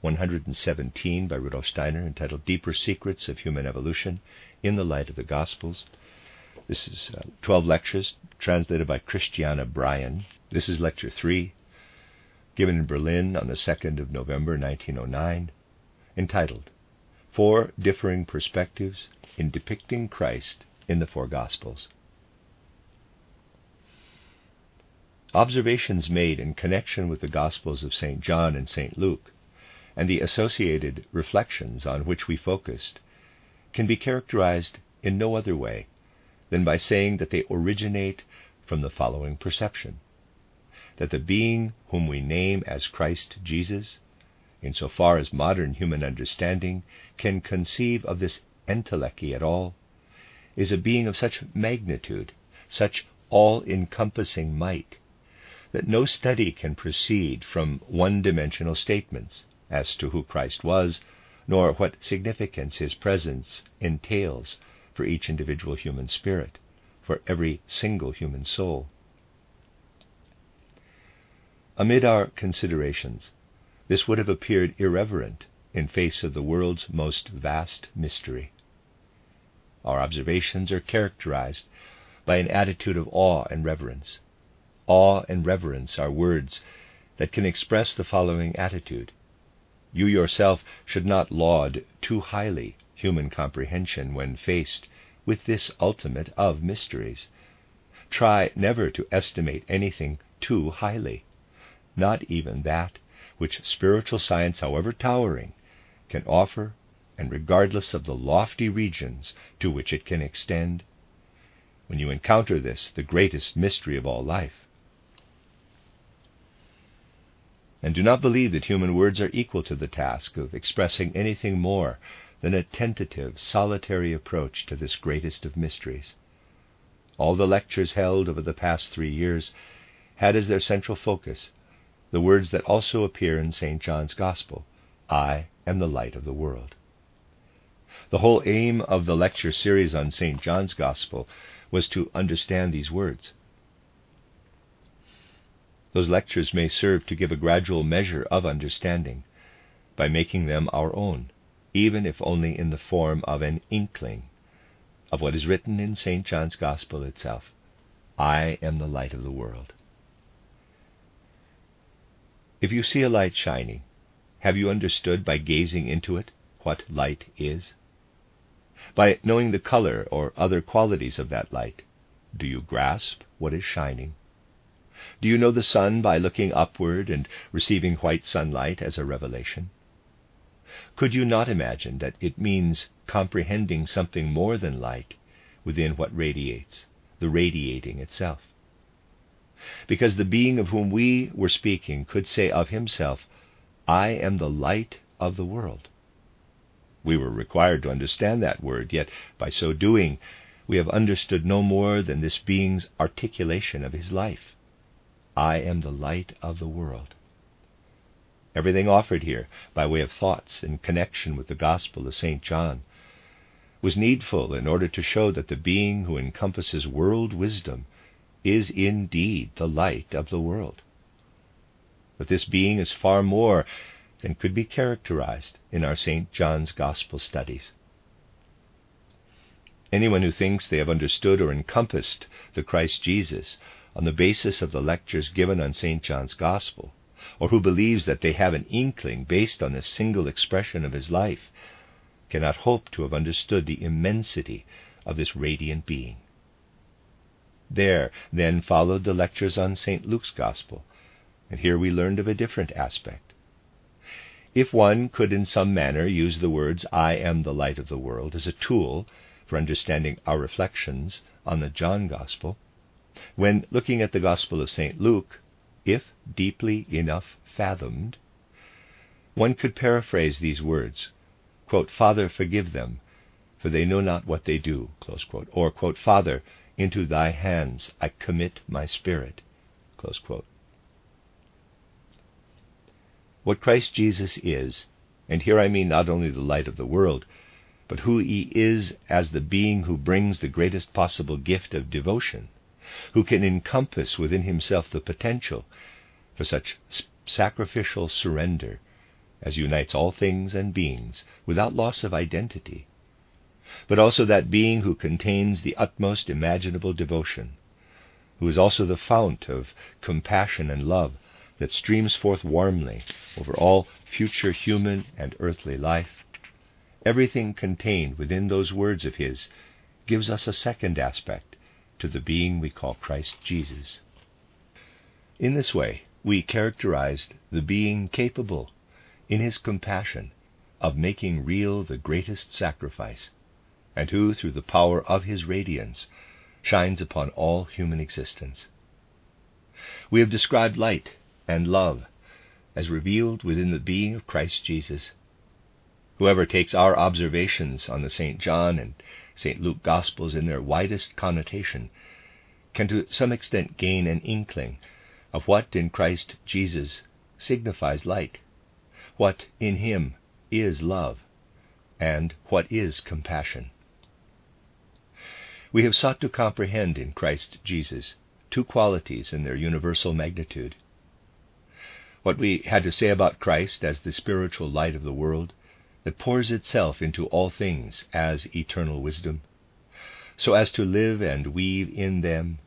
117 by Rudolf Steiner, entitled Deeper Secrets of Human Evolution in the Light of the Gospels. This is uh, 12 lectures translated by Christiana Bryan. This is Lecture 3, given in Berlin on the 2nd of November 1909, entitled Four Differing Perspectives in Depicting Christ in the Four Gospels. Observations made in connection with the Gospels of St. John and St. Luke and the associated reflections on which we focused can be characterized in no other way than by saying that they originate from the following perception that the being whom we name as Christ Jesus, in so far as modern human understanding can conceive of this entelechy at all, is a being of such magnitude, such all encompassing might, that no study can proceed from one dimensional statements as to who Christ was, nor what significance his presence entails for each individual human spirit, for every single human soul. Amid our considerations, this would have appeared irreverent in face of the world's most vast mystery. Our observations are characterized by an attitude of awe and reverence. Awe and reverence are words that can express the following attitude you yourself should not laud too highly human comprehension when faced with this ultimate of mysteries. Try never to estimate anything too highly, not even that which spiritual science, however towering, can offer, and regardless of the lofty regions to which it can extend. When you encounter this, the greatest mystery of all life, and do not believe that human words are equal to the task of expressing anything more than a tentative, solitary approach to this greatest of mysteries. All the lectures held over the past three years had as their central focus the words that also appear in St. John's Gospel I am the light of the world. The whole aim of the lecture series on St. John's Gospel was to understand these words, those lectures may serve to give a gradual measure of understanding by making them our own, even if only in the form of an inkling of what is written in St. John's Gospel itself I am the light of the world. If you see a light shining, have you understood by gazing into it what light is? By knowing the color or other qualities of that light, do you grasp what is shining? Do you know the sun by looking upward and receiving white sunlight as a revelation? Could you not imagine that it means comprehending something more than light within what radiates, the radiating itself? Because the being of whom we were speaking could say of himself, I am the light of the world. We were required to understand that word, yet by so doing, we have understood no more than this being's articulation of his life. I am the light of the world. Everything offered here, by way of thoughts in connection with the Gospel of St. John, was needful in order to show that the being who encompasses world wisdom is indeed the light of the world. But this being is far more than could be characterized in our St. John's Gospel studies. Anyone who thinks they have understood or encompassed the Christ Jesus on the basis of the lectures given on St. John's Gospel, or who believes that they have an inkling based on a single expression of his life, cannot hope to have understood the immensity of this radiant being. There then followed the lectures on St. Luke's Gospel, and here we learned of a different aspect. If one could in some manner use the words, I am the light of the world, as a tool for understanding our reflections on the John Gospel, when looking at the Gospel of St. Luke, if deeply enough fathomed, one could paraphrase these words quote, Father, forgive them, for they know not what they do. Or, quote, Father, into thy hands I commit my spirit. What Christ Jesus is, and here I mean not only the light of the world, but who he is as the being who brings the greatest possible gift of devotion, who can encompass within himself the potential for such sacrificial surrender as unites all things and beings without loss of identity, but also that being who contains the utmost imaginable devotion, who is also the fount of compassion and love that streams forth warmly over all future human and earthly life, everything contained within those words of his gives us a second aspect to the being we call Christ Jesus. In this way, we characterized the being capable in his compassion of making real the greatest sacrifice, and who, through the power of his radiance, shines upon all human existence. We have described light and love as revealed within the being of Christ Jesus. Whoever takes our observations on the St. John and St. Luke Gospels in their widest connotation can to some extent gain an inkling of what in Christ Jesus signifies light what in him is love, and what is compassion. We have sought to comprehend in Christ Jesus two qualities in their universal magnitude. What we had to say about Christ as the spiritual light of the world that pours itself into all things as eternal wisdom, so as to live and weave in them,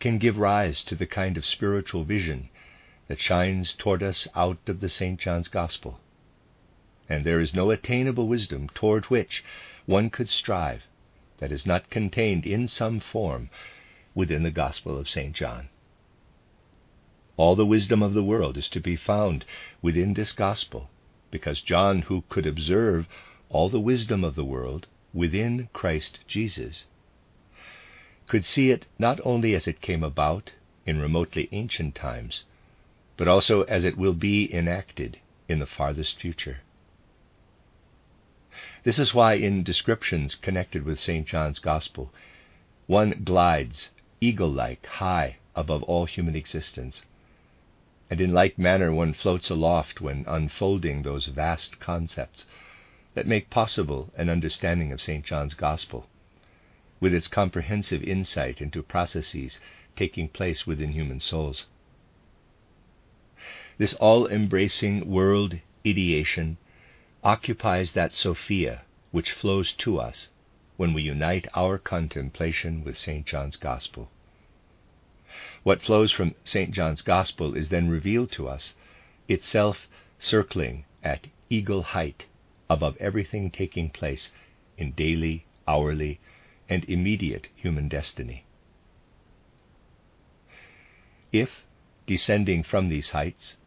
can give rise to the kind of spiritual vision that shines toward us out of the St. John's Gospel. And there is no attainable wisdom toward which one could strive that is not contained in some form within the Gospel of St. John. All the wisdom of the world is to be found within this Gospel, because John, who could observe all the wisdom of the world within Christ Jesus, could see it not only as it came about in remotely ancient times, but also as it will be enacted in the farthest future. This is why, in descriptions connected with St. John's Gospel, one glides eagle like high above all human existence, and in like manner one floats aloft when unfolding those vast concepts that make possible an understanding of St. John's Gospel, with its comprehensive insight into processes taking place within human souls. This all embracing world ideation occupies that Sophia which flows to us when we unite our contemplation with St. John's Gospel. What flows from St. John's Gospel is then revealed to us, itself circling at eagle height above everything taking place in daily, hourly, and immediate human destiny. If, descending from these heights,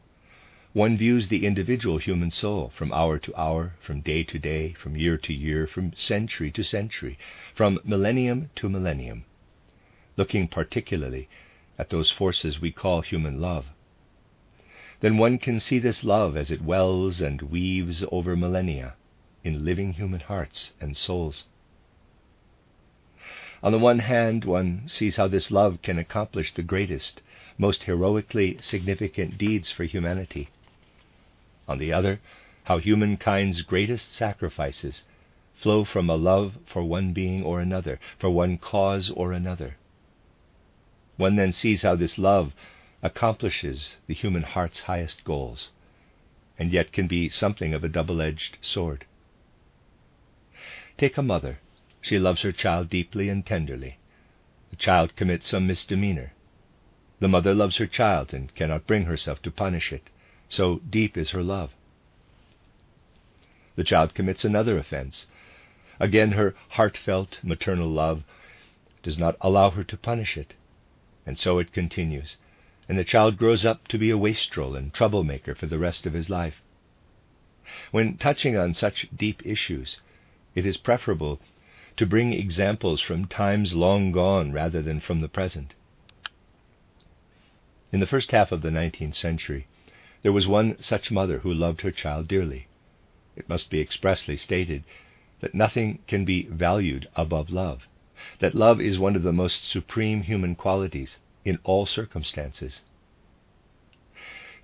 one views the individual human soul from hour to hour, from day to day, from year to year, from century to century, from millennium to millennium, looking particularly at those forces we call human love. Then one can see this love as it wells and weaves over millennia in living human hearts and souls. On the one hand, one sees how this love can accomplish the greatest, most heroically significant deeds for humanity on the other, how humankind's greatest sacrifices flow from a love for one being or another, for one cause or another. One then sees how this love accomplishes the human heart's highest goals, and yet can be something of a double edged sword. Take a mother. She loves her child deeply and tenderly. The child commits some misdemeanor. The mother loves her child and cannot bring herself to punish it. So deep is her love. The child commits another offense. Again, her heartfelt maternal love does not allow her to punish it. And so it continues, and the child grows up to be a wastrel and troublemaker for the rest of his life. When touching on such deep issues, it is preferable to bring examples from times long gone rather than from the present. In the first half of the nineteenth century, there was one such mother who loved her child dearly. It must be expressly stated that nothing can be valued above love, that love is one of the most supreme human qualities in all circumstances.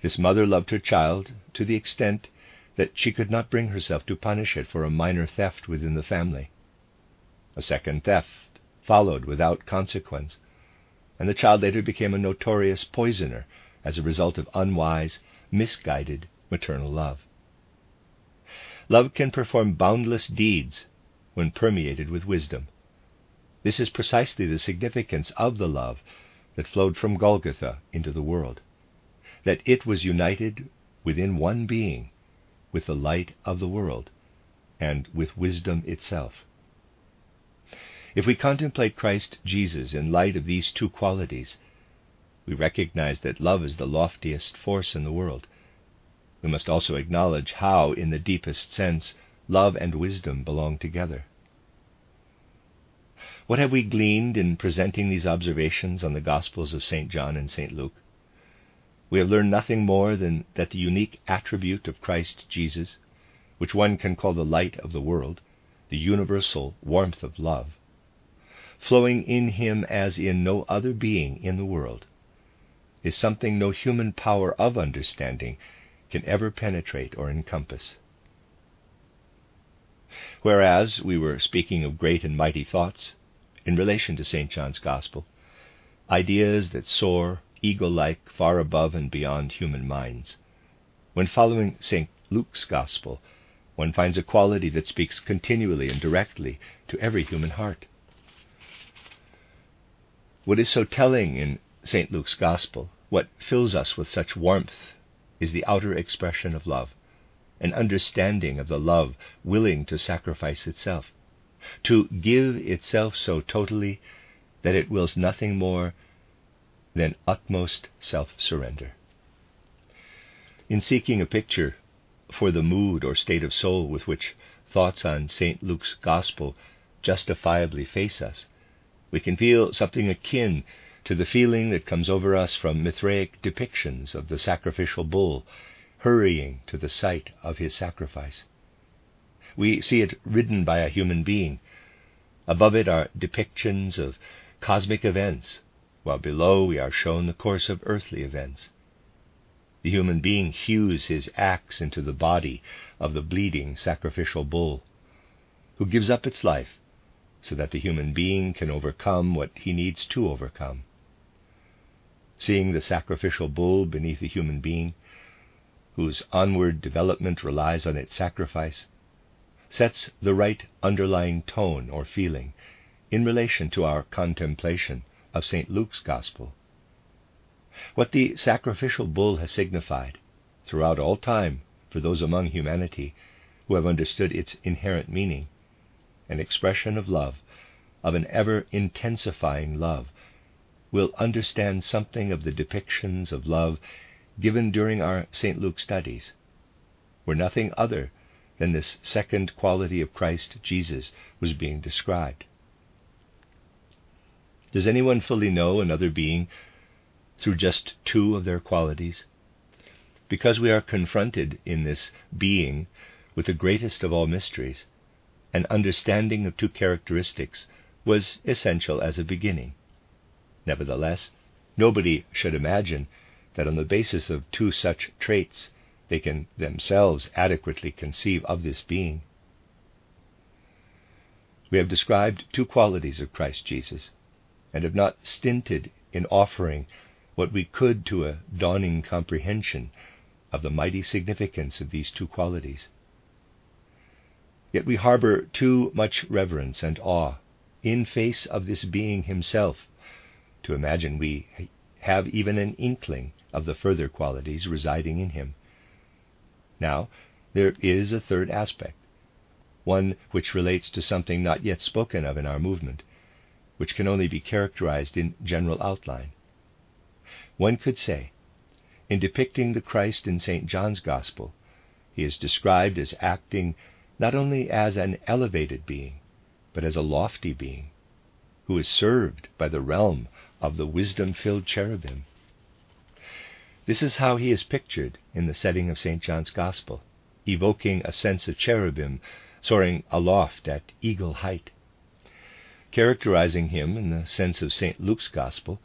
This mother loved her child to the extent that she could not bring herself to punish it for a minor theft within the family. A second theft followed without consequence, and the child later became a notorious poisoner as a result of unwise, misguided maternal love. Love can perform boundless deeds when permeated with wisdom. This is precisely the significance of the love that flowed from Golgotha into the world, that it was united within one being with the light of the world and with wisdom itself. If we contemplate Christ Jesus in light of these two qualities, we recognize that love is the loftiest force in the world. We must also acknowledge how, in the deepest sense, love and wisdom belong together. What have we gleaned in presenting these observations on the Gospels of St. John and St. Luke? We have learned nothing more than that the unique attribute of Christ Jesus, which one can call the light of the world, the universal warmth of love, flowing in him as in no other being in the world, is something no human power of understanding can ever penetrate or encompass. Whereas we were speaking of great and mighty thoughts in relation to St. John's Gospel, ideas that soar eagle like, far above and beyond human minds. When following St. Luke's Gospel, one finds a quality that speaks continually and directly to every human heart. What is so telling in St. Luke's Gospel, what fills us with such warmth, is the outer expression of love, an understanding of the love willing to sacrifice itself, to give itself so totally that it wills nothing more than utmost self surrender. In seeking a picture for the mood or state of soul with which thoughts on St. Luke's Gospel justifiably face us, we can feel something akin to the feeling that comes over us from Mithraic depictions of the sacrificial bull hurrying to the site of his sacrifice. We see it ridden by a human being. Above it are depictions of cosmic events while below we are shown the course of earthly events. The human being hews his axe into the body of the bleeding sacrificial bull, who gives up its life so that the human being can overcome what he needs to overcome. Seeing the sacrificial bull beneath the human being, whose onward development relies on its sacrifice, sets the right underlying tone or feeling in relation to our contemplation of St. Luke's Gospel. What the sacrificial bull has signified throughout all time for those among humanity who have understood its inherent meaning, an expression of love, of an ever intensifying love, will understand something of the depictions of love given during our St. Luke studies, where nothing other than this second quality of Christ Jesus was being described. Does anyone fully know another being through just two of their qualities? Because we are confronted in this being with the greatest of all mysteries, an understanding of two characteristics was essential as a beginning. Nevertheless, nobody should imagine that on the basis of two such traits they can themselves adequately conceive of this being. We have described two qualities of Christ Jesus and have not stinted in offering what we could to a dawning comprehension of the mighty significance of these two qualities. Yet we harbor too much reverence and awe in face of this being himself to imagine we have even an inkling of the further qualities residing in him. Now, there is a third aspect, one which relates to something not yet spoken of in our movement, which can only be characterized in general outline. One could say, in depicting the Christ in St. John's Gospel, he is described as acting not only as an elevated being, but as a lofty being, who is served by the realm of the wisdom filled cherubim. This is how he is pictured in the setting of St. John's Gospel, evoking a sense of cherubim soaring aloft at eagle height. Characterizing him in the sense of St. Luke's Gospel,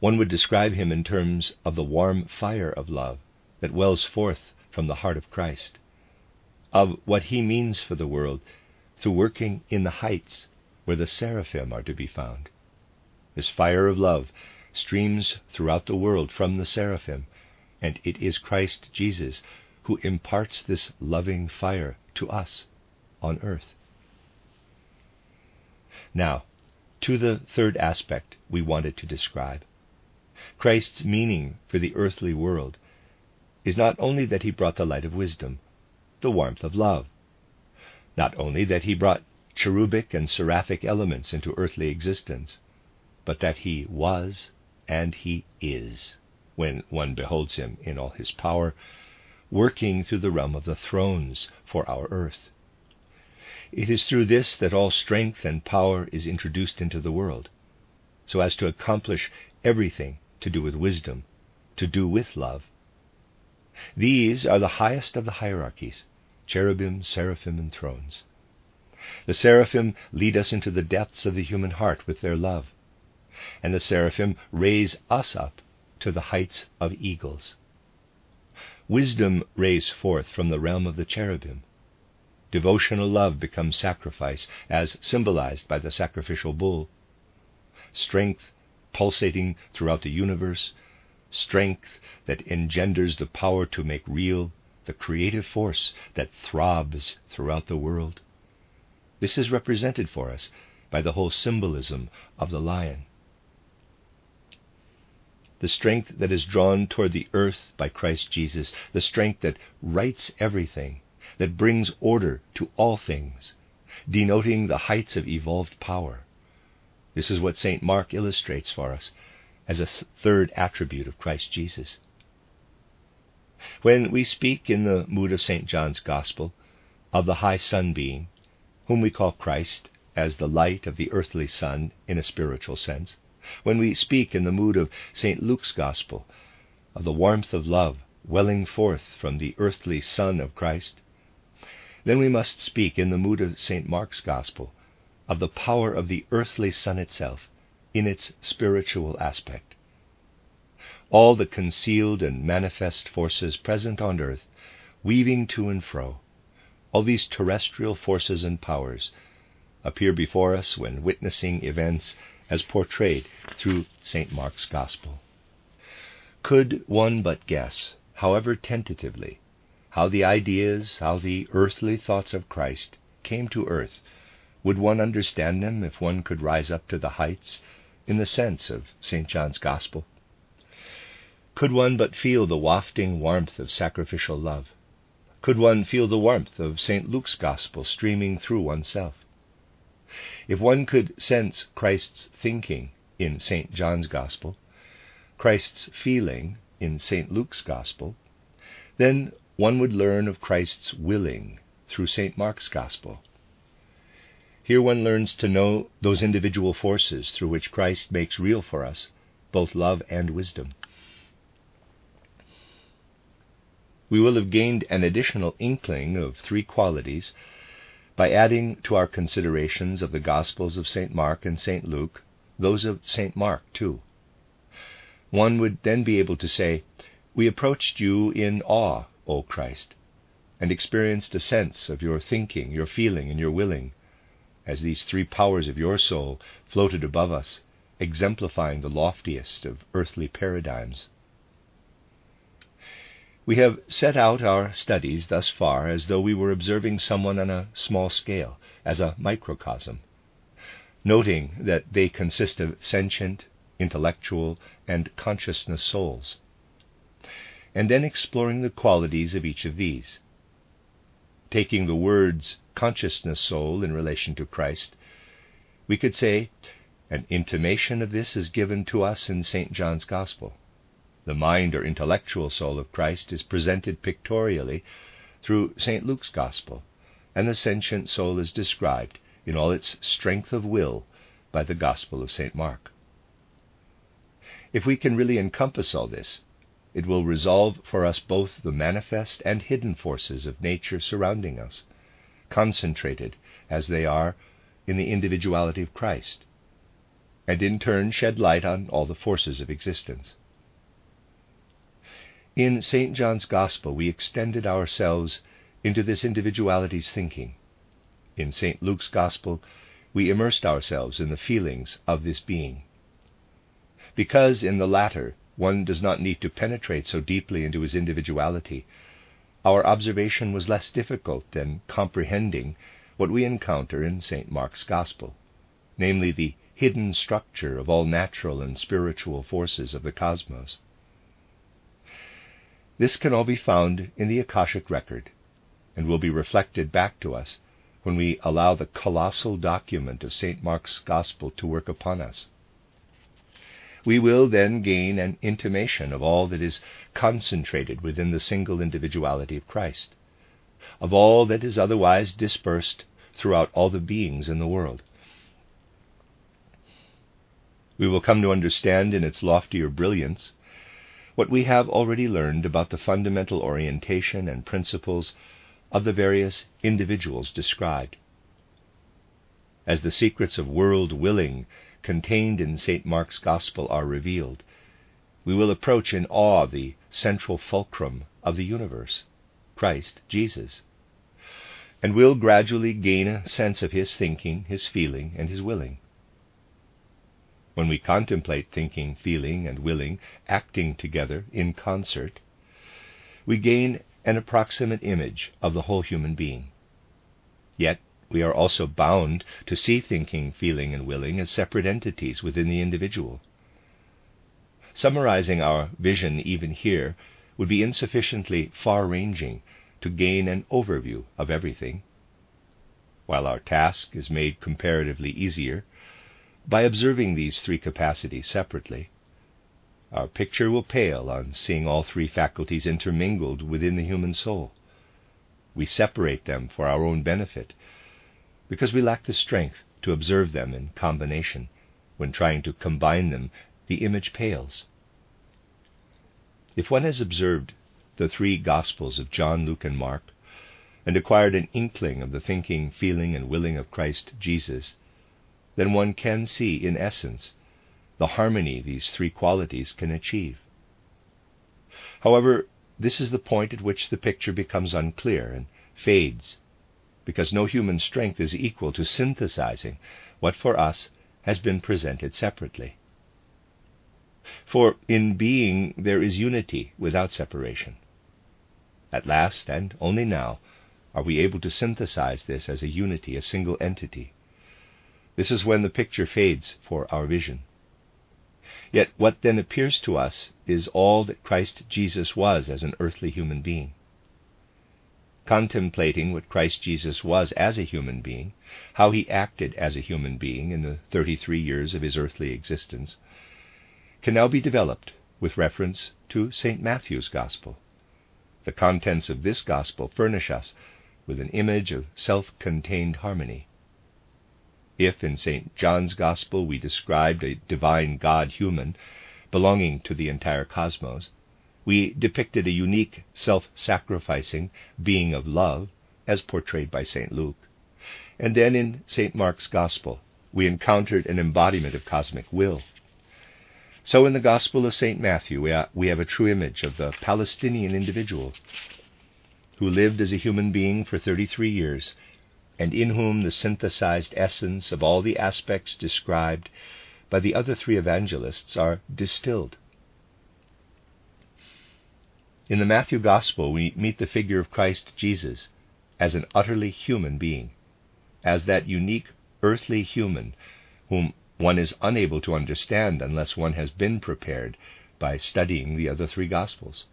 one would describe him in terms of the warm fire of love that wells forth from the heart of Christ, of what he means for the world through working in the heights where the seraphim are to be found. This fire of love streams throughout the world from the seraphim, and it is Christ Jesus who imparts this loving fire to us on earth. Now, to the third aspect we wanted to describe. Christ's meaning for the earthly world is not only that he brought the light of wisdom, the warmth of love, not only that he brought cherubic and seraphic elements into earthly existence, but that he was and he is, when one beholds him in all his power, working through the realm of the thrones for our earth. It is through this that all strength and power is introduced into the world, so as to accomplish everything to do with wisdom, to do with love. These are the highest of the hierarchies cherubim, seraphim, and thrones. The seraphim lead us into the depths of the human heart with their love, and the seraphim raise us up to the heights of eagles. Wisdom rays forth from the realm of the cherubim. Devotional love becomes sacrifice, as symbolized by the sacrificial bull. Strength pulsating throughout the universe, strength that engenders the power to make real the creative force that throbs throughout the world. This is represented for us by the whole symbolism of the lion. The strength that is drawn toward the earth by Christ Jesus, the strength that rights everything, that brings order to all things, denoting the heights of evolved power. This is what St. Mark illustrates for us as a third attribute of Christ Jesus. When we speak in the mood of St. John's Gospel of the high sun being, whom we call Christ as the light of the earthly sun in a spiritual sense, when we speak in the mood of St. Luke's Gospel of the warmth of love welling forth from the earthly sun of Christ, then we must speak in the mood of St. Mark's Gospel of the power of the earthly sun itself in its spiritual aspect all the concealed and manifest forces present on earth, weaving to and fro, all these terrestrial forces and powers, appear before us when witnessing events as portrayed through St. Mark's Gospel. Could one but guess, however tentatively, how the ideas, how the earthly thoughts of Christ came to earth, would one understand them if one could rise up to the heights in the sense of St. John's Gospel? Could one but feel the wafting warmth of sacrificial love? Could one feel the warmth of St. Luke's Gospel streaming through oneself? If one could sense Christ's thinking in St. John's Gospel, Christ's feeling in St. Luke's Gospel, then one would learn of Christ's willing through St. Mark's Gospel. Here one learns to know those individual forces through which Christ makes real for us both love and wisdom. we will have gained an additional inkling of three qualities by adding to our considerations of the Gospels of St. Mark and St. Luke those of St. Mark, too. One would then be able to say, We approached you in awe, O Christ, and experienced a sense of your thinking, your feeling, and your willing, as these three powers of your soul floated above us, exemplifying the loftiest of earthly paradigms. We have set out our studies thus far as though we were observing someone on a small scale, as a microcosm, noting that they consist of sentient, intellectual, and consciousness souls, and then exploring the qualities of each of these. Taking the words consciousness soul in relation to Christ, we could say an intimation of this is given to us in St. John's Gospel. The mind or intellectual soul of Christ is presented pictorially through St. Luke's Gospel, and the sentient soul is described in all its strength of will by the Gospel of St. Mark. If we can really encompass all this, it will resolve for us both the manifest and hidden forces of nature surrounding us, concentrated as they are in the individuality of Christ, and in turn shed light on all the forces of existence. In St. John's Gospel, we extended ourselves into this individuality's thinking. In St. Luke's Gospel, we immersed ourselves in the feelings of this being. Because in the latter, one does not need to penetrate so deeply into his individuality, our observation was less difficult than comprehending what we encounter in St. Mark's Gospel, namely the hidden structure of all natural and spiritual forces of the cosmos. This can all be found in the Akashic record and will be reflected back to us when we allow the colossal document of St. Mark's Gospel to work upon us. We will then gain an intimation of all that is concentrated within the single individuality of Christ, of all that is otherwise dispersed throughout all the beings in the world. We will come to understand in its loftier brilliance what we have already learned about the fundamental orientation and principles of the various individuals described. As the secrets of world willing contained in St. Mark's Gospel are revealed, we will approach in awe the central fulcrum of the universe, Christ Jesus, and will gradually gain a sense of his thinking, his feeling, and his willing. When we contemplate thinking, feeling, and willing acting together in concert, we gain an approximate image of the whole human being. Yet we are also bound to see thinking, feeling, and willing as separate entities within the individual. Summarizing our vision even here would be insufficiently far ranging to gain an overview of everything. While our task is made comparatively easier by observing these three capacities separately, our picture will pale on seeing all three faculties intermingled within the human soul. We separate them for our own benefit because we lack the strength to observe them in combination. When trying to combine them, the image pales. If one has observed the three Gospels of John, Luke, and Mark, and acquired an inkling of the thinking, feeling, and willing of Christ Jesus, then one can see, in essence, the harmony these three qualities can achieve. However, this is the point at which the picture becomes unclear and fades, because no human strength is equal to synthesizing what for us has been presented separately. For in being there is unity without separation. At last, and only now, are we able to synthesize this as a unity, a single entity. This is when the picture fades for our vision. Yet what then appears to us is all that Christ Jesus was as an earthly human being. Contemplating what Christ Jesus was as a human being, how he acted as a human being in the 33 years of his earthly existence, can now be developed with reference to St. Matthew's Gospel. The contents of this Gospel furnish us with an image of self contained harmony. If in St. John's Gospel we described a divine God human belonging to the entire cosmos, we depicted a unique, self sacrificing being of love, as portrayed by St. Luke. And then in St. Mark's Gospel, we encountered an embodiment of cosmic will. So in the Gospel of St. Matthew, we have a true image of the Palestinian individual who lived as a human being for 33 years and in whom the synthesized essence of all the aspects described by the other three evangelists are distilled. In the Matthew Gospel, we meet the figure of Christ Jesus as an utterly human being, as that unique earthly human whom one is unable to understand unless one has been prepared by studying the other three Gospels.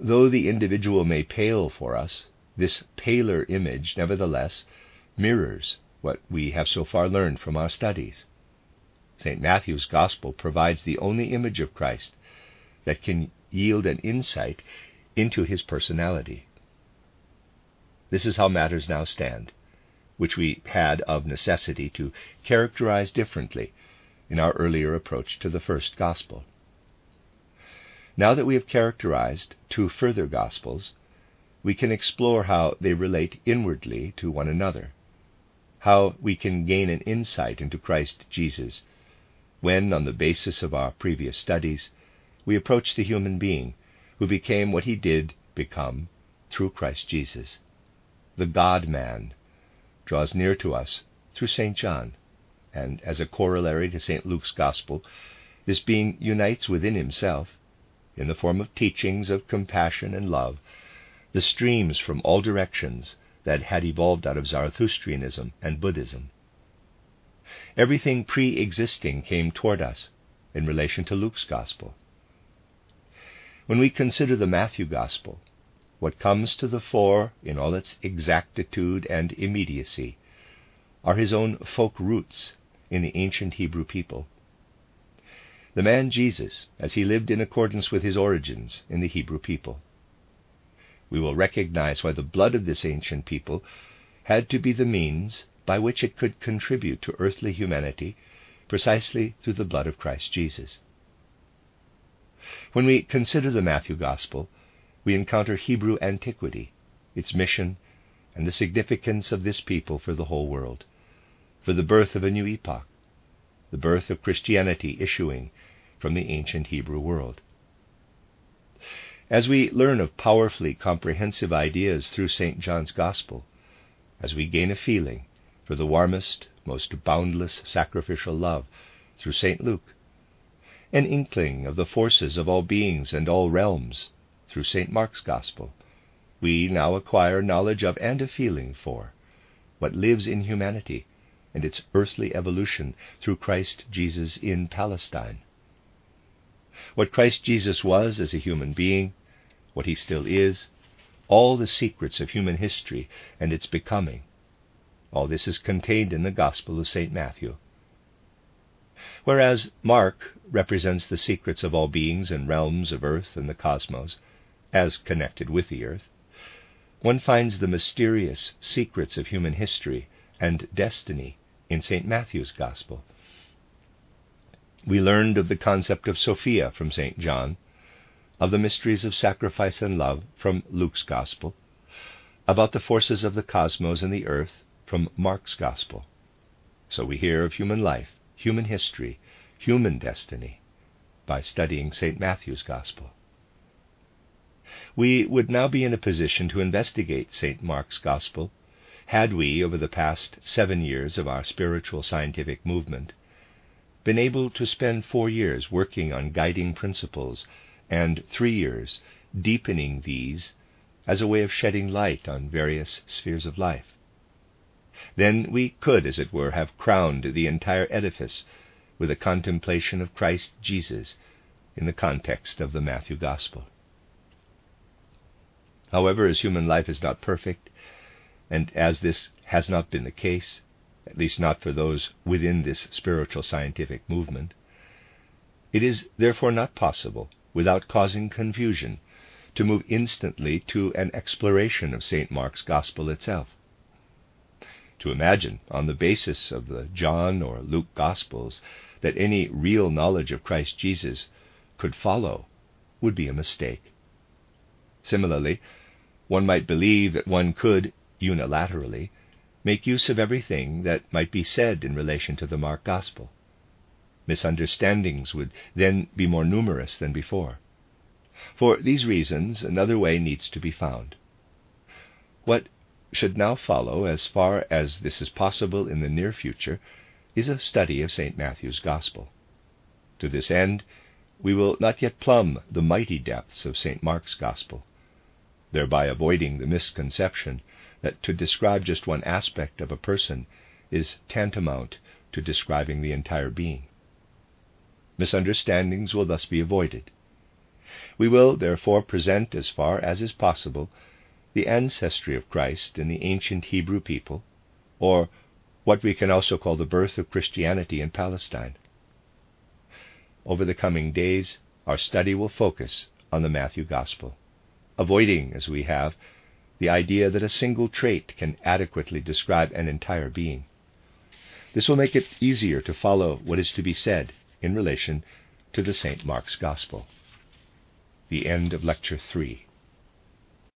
Though the individual may pale for us, this paler image, nevertheless, mirrors what we have so far learned from our studies. St. Matthew's Gospel provides the only image of Christ that can yield an insight into his personality. This is how matters now stand, which we had of necessity to characterize differently in our earlier approach to the first Gospel. Now that we have characterized two further Gospels, we can explore how they relate inwardly to one another, how we can gain an insight into Christ Jesus when, on the basis of our previous studies, we approach the human being who became what he did become through Christ Jesus. The God man draws near to us through St. John, and as a corollary to St. Luke's Gospel, this being unites within himself, in the form of teachings of compassion and love, the streams from all directions that had evolved out of Zarathustrianism and Buddhism. Everything pre existing came toward us in relation to Luke's Gospel. When we consider the Matthew Gospel, what comes to the fore in all its exactitude and immediacy are his own folk roots in the ancient Hebrew people. The man Jesus, as he lived in accordance with his origins in the Hebrew people we will recognize why the blood of this ancient people had to be the means by which it could contribute to earthly humanity precisely through the blood of Christ Jesus. When we consider the Matthew Gospel, we encounter Hebrew antiquity, its mission, and the significance of this people for the whole world, for the birth of a new epoch, the birth of Christianity issuing from the ancient Hebrew world. As we learn of powerfully comprehensive ideas through St. John's Gospel, as we gain a feeling for the warmest, most boundless sacrificial love through St. Luke, an inkling of the forces of all beings and all realms through St. Mark's Gospel, we now acquire knowledge of and a feeling for what lives in humanity and its earthly evolution through Christ Jesus in Palestine. What Christ Jesus was as a human being what he still is, all the secrets of human history and its becoming. All this is contained in the Gospel of St. Matthew. Whereas Mark represents the secrets of all beings and realms of earth and the cosmos, as connected with the earth, one finds the mysterious secrets of human history and destiny in St. Matthew's Gospel. We learned of the concept of Sophia from St. John, of the mysteries of sacrifice and love from Luke's Gospel, about the forces of the cosmos and the earth from Mark's Gospel. So we hear of human life, human history, human destiny by studying St. Matthew's Gospel. We would now be in a position to investigate St. Mark's Gospel had we, over the past seven years of our spiritual scientific movement, been able to spend four years working on guiding principles and three years, deepening these as a way of shedding light on various spheres of life. Then we could, as it were, have crowned the entire edifice with a contemplation of Christ Jesus in the context of the Matthew Gospel. However, as human life is not perfect, and as this has not been the case, at least not for those within this spiritual scientific movement, it is therefore not possible without causing confusion, to move instantly to an exploration of St. Mark's Gospel itself. To imagine, on the basis of the John or Luke Gospels, that any real knowledge of Christ Jesus could follow would be a mistake. Similarly, one might believe that one could, unilaterally, make use of everything that might be said in relation to the Mark Gospel misunderstandings would then be more numerous than before. For these reasons, another way needs to be found. What should now follow, as far as this is possible in the near future, is a study of St. Matthew's Gospel. To this end, we will not yet plumb the mighty depths of St. Mark's Gospel, thereby avoiding the misconception that to describe just one aspect of a person is tantamount to describing the entire being. Misunderstandings will thus be avoided. We will, therefore, present as far as is possible the ancestry of Christ in the ancient Hebrew people, or what we can also call the birth of Christianity in Palestine. Over the coming days, our study will focus on the Matthew Gospel, avoiding, as we have, the idea that a single trait can adequately describe an entire being. This will make it easier to follow what is to be said in relation to the St. Mark's Gospel. The end of Lecture 3.